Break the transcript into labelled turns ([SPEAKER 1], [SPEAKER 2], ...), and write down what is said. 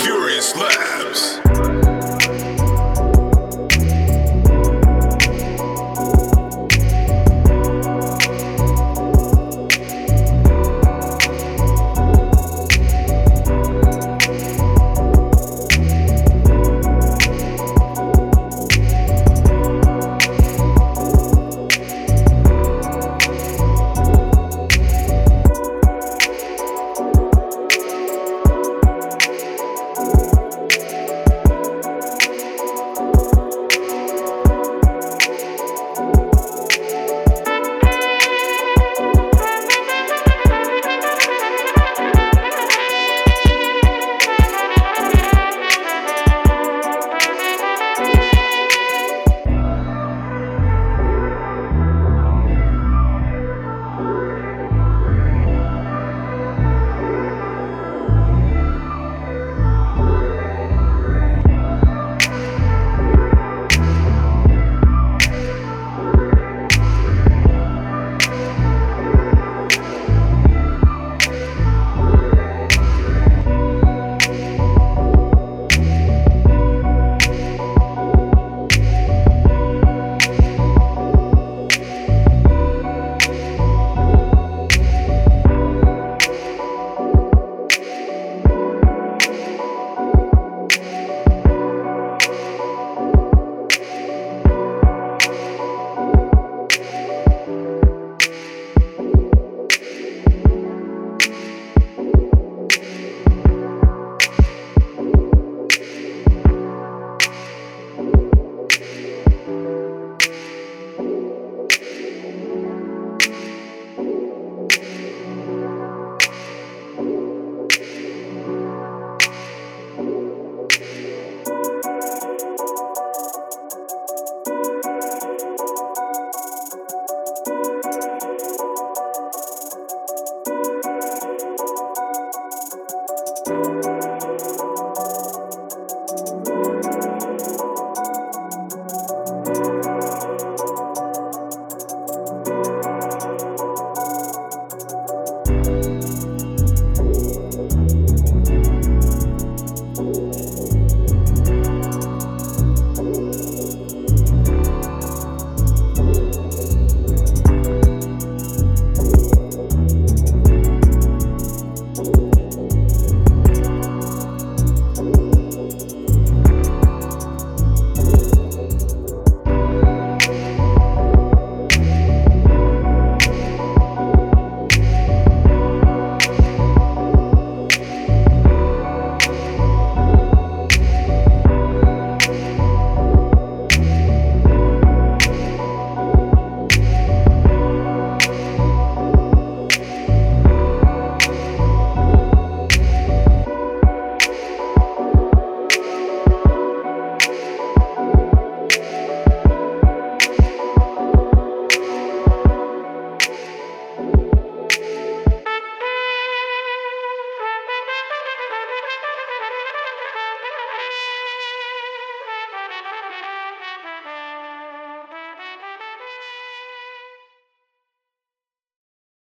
[SPEAKER 1] Furious Labs.